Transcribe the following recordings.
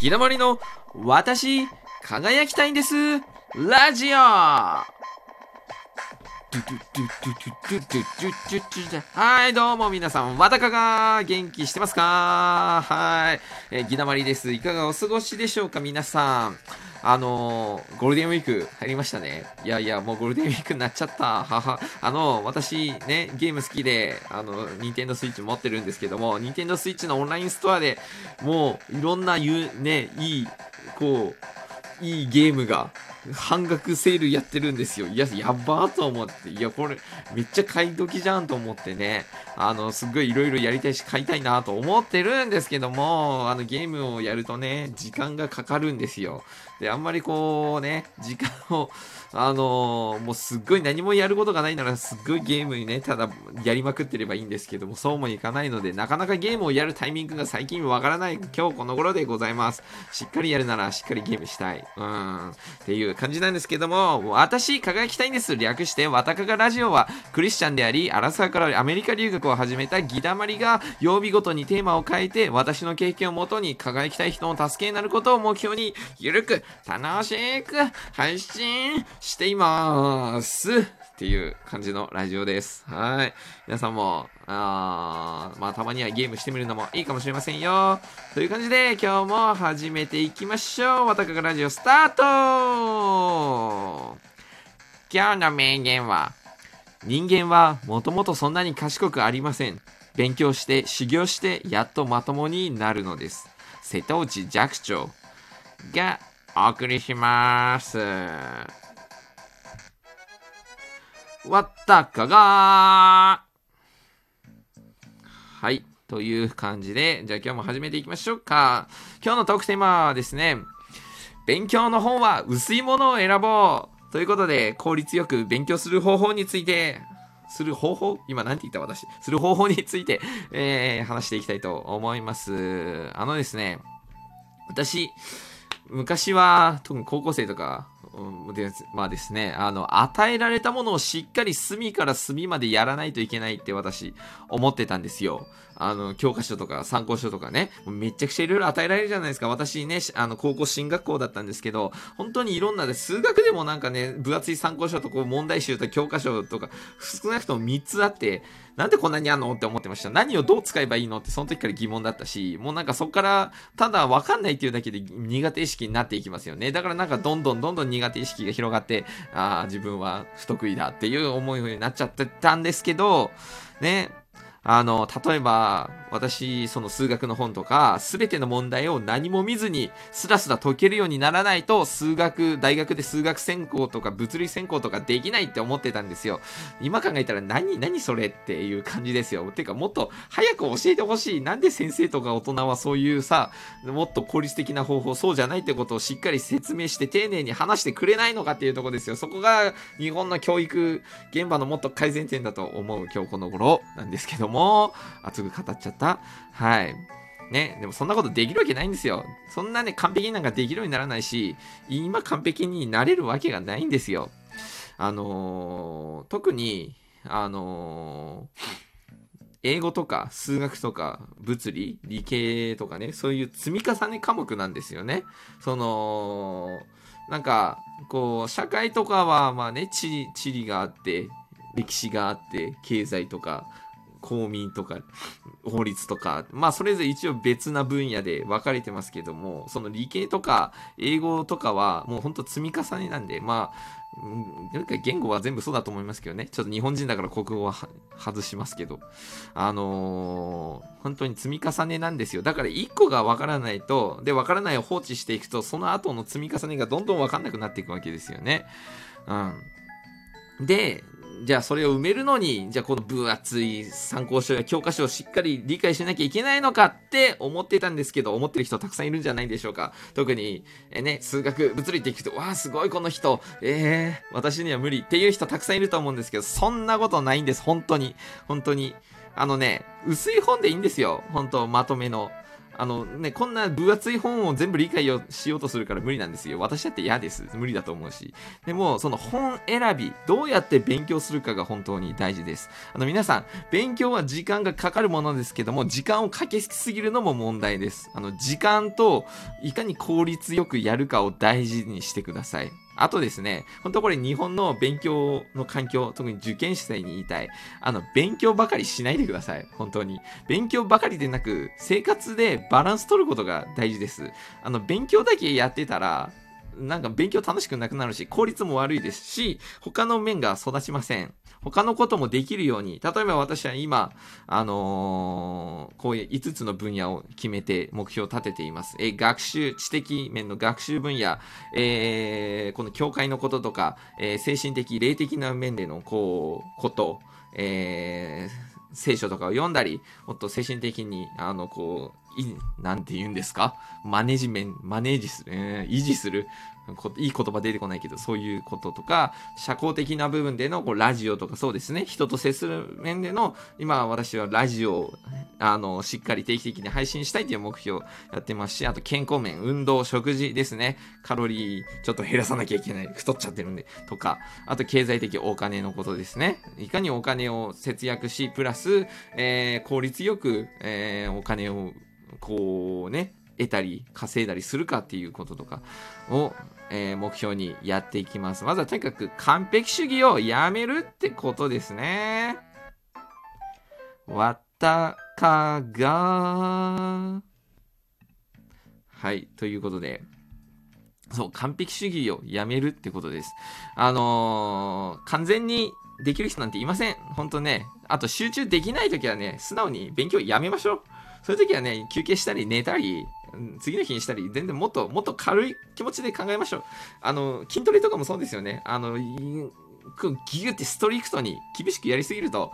ギラマリの私、輝きたいんです。ラジオはい、どうも皆さん、わたかが元気してますか？はい、えー、ギダマリです。いかがお過ごしでしょうか皆さん。あのー、ゴールデンウィーク入りましたね。いやいや、もうゴールデンウィークになっちゃった。はは。あのー、私ね、ゲーム好きで、あの、ニンテンドスイッチ持ってるんですけども、ニンテンドスイッチのオンラインストアでもういろんな、ね、いい、こう、いいゲームが半額セールやってるんですよ。いや、やばーと思って。いや、これ、めっちゃ買い時じゃんと思ってね。あの、すっごいいろいろやりたいし、買いたいなと思ってるんですけども、あの、ゲームをやるとね、時間がかかるんですよ。で、あんまりこうね、時間を、あのー、もうすっごい何もやることがないならすっごいゲームにね、ただやりまくってればいいんですけども、そうもいかないので、なかなかゲームをやるタイミングが最近わからない今日この頃でございます。しっかりやるならしっかりゲームしたい。うん。っていう感じなんですけども、私、輝きたいんです。略して、わたかがラジオは、クリスチャンであり、アラサーからアメリカ留学を始めたギダマリが、曜日ごとにテーマを変えて、私の経験をもとに輝きたい人の助けになることを目標に、ゆるく、楽しく、配信しています。っていう感じのラジオです。はい。皆さんも、あまあ、たまにはゲームしてみるのもいいかもしれませんよ。という感じで、今日も始めていきましょう。わたかがラジオスタート今日の名言は、人間はもともとそんなに賢くありません。勉強して修行してやっとまともになるのです。瀬戸内寂聴がお送りします。わったかがはい。という感じで、じゃあ今日も始めていきましょうか。今日のトークテーマはですね、勉強の本は薄いものを選ぼうということで、効率よく勉強する方法について、する方法？今何て言った私？する方法について、えー、話していきたいと思います。あのですね、私、昔は、特に高校生とか、でまあですね、あの、与えられたものをしっかり隅から隅までやらないといけないって私、思ってたんですよ。あの、教科書とか参考書とかね、めちゃくちゃいろいろ与えられるじゃないですか。私ね、あの、高校進学校だったんですけど、本当にいろんな、数学でもなんかね、分厚い参考書とこう問題集と教科書とか、少なくとも3つあって、なんでこんなにあんのって思ってました。何をどう使えばいいのってその時から疑問だったし、もうなんかそこから、ただわかんないっていうだけで苦手意識になっていきますよね。だからなんかどんどんどんどん苦手意識が広がって、ああ、自分は不得意だっていう思いになっちゃってたんですけど、ね、あの、例えば、私、その数学の本とか、すべての問題を何も見ずに、スラスラ解けるようにならないと、数学、大学で数学専攻とか物理専攻とかできないって思ってたんですよ。今考えたら何、何それっていう感じですよ。てか、もっと早く教えてほしい。なんで先生とか大人はそういうさ、もっと効率的な方法、そうじゃないってことをしっかり説明して丁寧に話してくれないのかっていうとこですよ。そこが日本の教育現場のもっと改善点だと思う今日この頃なんですけども、熱く語っちゃった。はい。ね、でもそんなことできるわけないんですよ。そんなね、完璧になんかできるようにならないし、今完璧になれるわけがないんですよ。あのー、特に、あのー英語とか数学とか物理、理系とかね、そういう積み重ね科目なんですよね。その、なんか、こう、社会とかは、まあね、地理があって、歴史があって、経済とか、公民とか法律とか、まあそれぞれ一応別な分野で分かれてますけども、その理系とか英語とかはもうほんと積み重ねなんで、まあ、なんか言語は全部そうだと思いますけどね。ちょっと日本人だから国語は外しますけど。あのー、本当に積み重ねなんですよ。だから1個がわからないと、で、わからないを放置していくと、その後の積み重ねがどんどんわかんなくなっていくわけですよね。うん。で、じゃあそれを埋めるのに、じゃあこの分厚い参考書や教科書をしっかり理解しなきゃいけないのかって思ってたんですけど、思ってる人たくさんいるんじゃないでしょうか。特に、えね、数学、物理って聞くと、わあ、すごいこの人、えー、私には無理っていう人たくさんいると思うんですけど、そんなことないんです、本当に。本当に。あのね、薄い本でいいんですよ。本当まとめの。あのね、こんな分厚い本を全部理解をしようとするから無理なんですよ。私だって嫌です。無理だと思うし。でも、その本選び、どうやって勉強するかが本当に大事です。あの皆さん、勉強は時間がかかるものですけども、時間をかけすぎるのも問題です。あの、時間といかに効率よくやるかを大事にしてください。あとですね、本当これ日本の勉強の環境、特に受験生に言いたい。あの、勉強ばかりしないでください。本当に。勉強ばかりでなく、生活でバランス取ることが大事です。あの、勉強だけやってたら、なんか勉強楽しくなくなるし、効率も悪いですし、他の面が育ちません。他のこともできるように、例えば私は今、あのー、こういう5つの分野を決めて目標を立てています。え学習、知的面の学習分野、えー、この教会のこととか、えー、精神的、霊的な面でのこう、こと、えー、聖書とかを読んだり、もっと精神的に、あの、こう、なんて言うんですか？マネジメント、マネージする、えー、維持する、いい言葉出てこないけど、そういうこととか、社交的な部分でのこうラジオとかそうですね、人と接する面での、今私はラジオを、あの、しっかり定期的に配信したいという目標をやってますし、あと健康面、運動、食事ですね、カロリーちょっと減らさなきゃいけない、太っちゃってるんで、とか、あと経済的お金のことですね。いかにお金を節約し、プラス、えー、効率よく、えー、お金を、こうね、得たり稼いだりするかっていうこととかを、えー、目標にやっていきます。まずはとにかく完璧主義をやめるってことですね。わったかが。はい、ということで。そう、完璧主義をやめるってことです。あのー、完全にできる人なんていません。ほんとね。あと集中できないときはね、素直に勉強やめましょう。そういう時はね、休憩したり寝たり、次の日にしたり、全然もっと、もっと軽い気持ちで考えましょう。あの、筋トレとかもそうですよね。あの、ギューってストリクトに厳しくやりすぎると、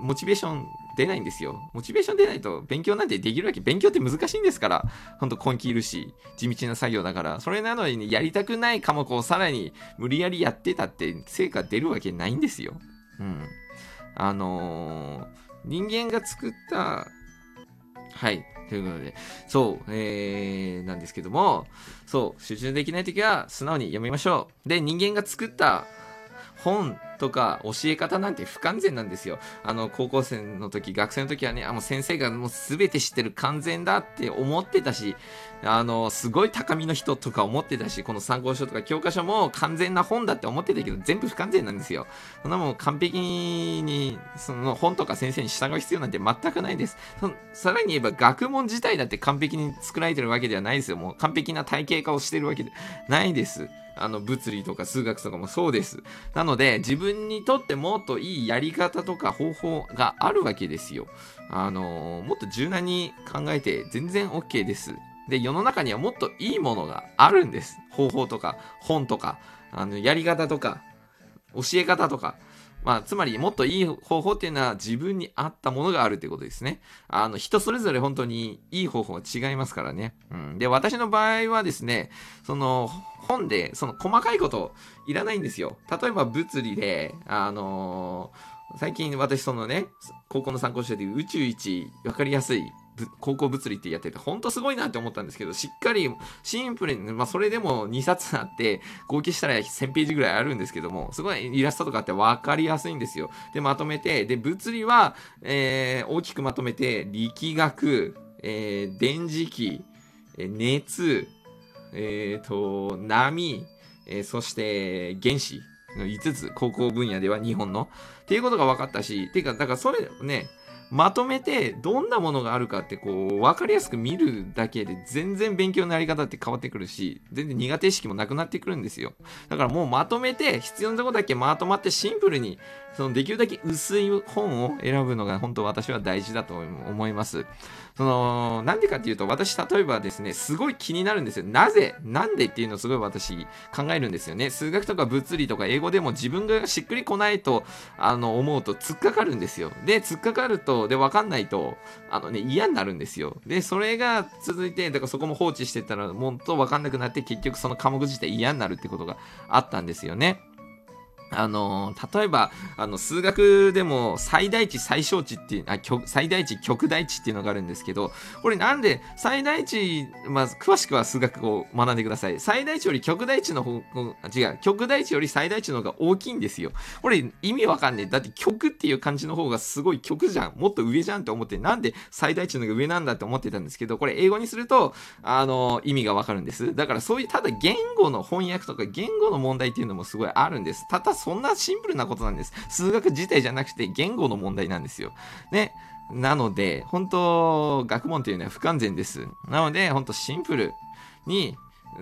モチベーション出ないんですよ。モチベーション出ないと勉強なんてできるわけ。勉強って難しいんですから。ほんと根気いるし、地道な作業だから。それなのに、ね、やりたくない科目をさらに無理やりやってたって成果出るわけないんですよ。うん。あのー、人間が作ったはい。ということで、そう、えー、なんですけども、そう、集中できないときは素直に読みましょう。で、人間が作った本とか教え方なんて不完全なんですよ。あの、高校生の時、学生の時はね、あの先生がもう全て知ってる完全だって思ってたし、あの、すごい高みの人とか思ってたし、この参考書とか教科書も完全な本だって思ってたけど、全部不完全なんですよ。そんなもん完璧に、その本とか先生に従う必要なんて全くないです。さらに言えば学問自体だって完璧に作られてるわけではないですよ。もう完璧な体系化をしてるわけでないです。あの、物理とか数学とかもそうです。なので、自分にとってもっといいやり方とか方法があるわけですよ。あの、もっと柔軟に考えて全然 OK です。で、世の中にはもっといいものがあるんです。方法とか、本とか、あの、やり方とか、教え方とか。まあ、つまりもっといい方法っていうのは自分に合ったものがあるってことですね。あの、人それぞれ本当にいい方法は違いますからね。うん。で、私の場合はですね、その、本で、その細かいこといらないんですよ。例えば物理で、あのー、最近私そのね、高校の参考書で宇宙一わかりやすい高校物理ってやってて、ほんとすごいなって思ったんですけど、しっかり、シンプルに、まあ、それでも2冊あって、合計したら1000ページぐらいあるんですけども、すごいイラストとかって分かりやすいんですよ。で、まとめて、で、物理は、えー、大きくまとめて、力学、えー、電磁気、え熱、えっ、ー、と、波、えー、そして原子の5つ、高校分野では日本の、っていうことが分かったし、ていうか、だからそれね、まとめてどんなものがあるかってこう分かりやすく見るだけで全然勉強のやり方って変わってくるし全然苦手意識もなくなってくるんですよ。だからもうまとめて必要なとこだけまとまってシンプルにそのできるだけ薄い本を選ぶのが本当私は大事だと思います。その、なんでかっていうと、私、例えばですね、すごい気になるんですよ。なぜなんでっていうのをすごい私考えるんですよね。数学とか物理とか英語でも自分がしっくりこないと、あの、思うと突っかかるんですよ。で、突っかかると、で、わかんないと、あのね、嫌になるんですよ。で、それが続いて、だからそこも放置してたら、もっとわかんなくなって、結局その科目自体嫌になるってことがあったんですよね。あの、例えば、あの、数学でも最大値最小値っていう、あ、最大値極大値っていうのがあるんですけど、これなんで最大値、まず、詳しくは数学を学んでください。最大値より極大値の方、違う、極大値より最大値の方が大きいんですよ。これ意味わかんねえ。だって極っていう漢字の方がすごい極じゃん。もっと上じゃんって思って、なんで最大値の方が上なんだって思ってたんですけど、これ英語にすると、あの、意味がわかるんです。だからそういう、ただ言語の翻訳とか言語の問題っていうのもすごいあるんです。ただそんなシンプルなことなんです。数学自体じゃなくて言語の問題なんですよ。ね。なので、本当学問というのは不完全です。なので、本当シンプルに、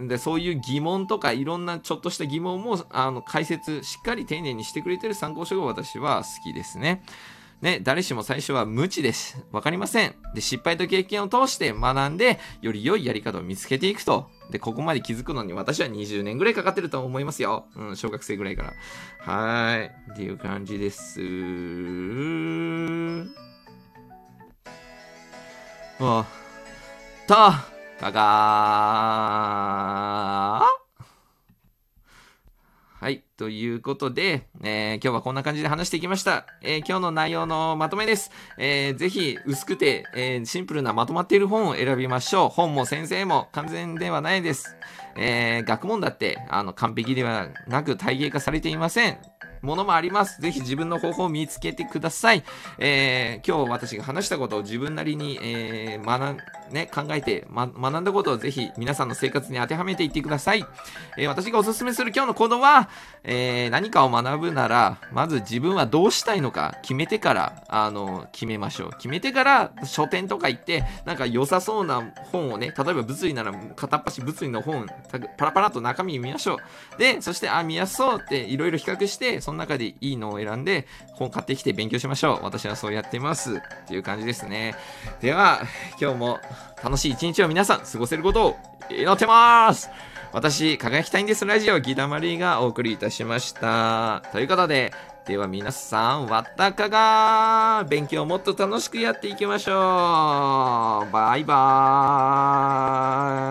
でそういう疑問とかいろんなちょっとした疑問もあの解説しっかり丁寧にしてくれてる参考書が私は好きですね。ね、誰しも最初は無知です。わかりません。で、失敗と経験を通して学んで、より良いやり方を見つけていくと。で、ここまで気づくのに私は20年ぐらいかかってると思いますよ。うん、小学生ぐらいから。はい。っていう感じです。あ、た、かがー。ということで、えー、今日はこんな感じで話していきました。えー、今日の内容のまとめです。えー、ぜひ、薄くて、えシンプルなまとまっている本を選びましょう。本も先生も完全ではないです。え学問だって、あの、完璧ではなく体系化されていません。ものもあります。ぜひ自分の方法を見つけてください。えー、今日私が話したことを自分なりに、えー、学ん、ね、考えて、ま、学んだことをぜひ皆さんの生活に当てはめていってください。えー、私がおすすめする今日の行動は、えー、何かを学ぶなら、まず自分はどうしたいのか決めてから、あの、決めましょう。決めてから、書店とか行って、なんか良さそうな本をね、例えば物理なら片っ端物理の本、パラパラと中身見ましょう。で、そして、あ、見やすそうっていろいろ比較して、その中でいいのを選んで、本買ってきて勉強しましょう。私はそうやってます。っていう感じですね。では、今日も楽しい一日を皆さん過ごせることを祈ってます私、輝きたいんですラジオ、ギタマリーがお送りいたしました。ということで、では皆さん、わったかが勉強をもっと楽しくやっていきましょう。バイバーイ。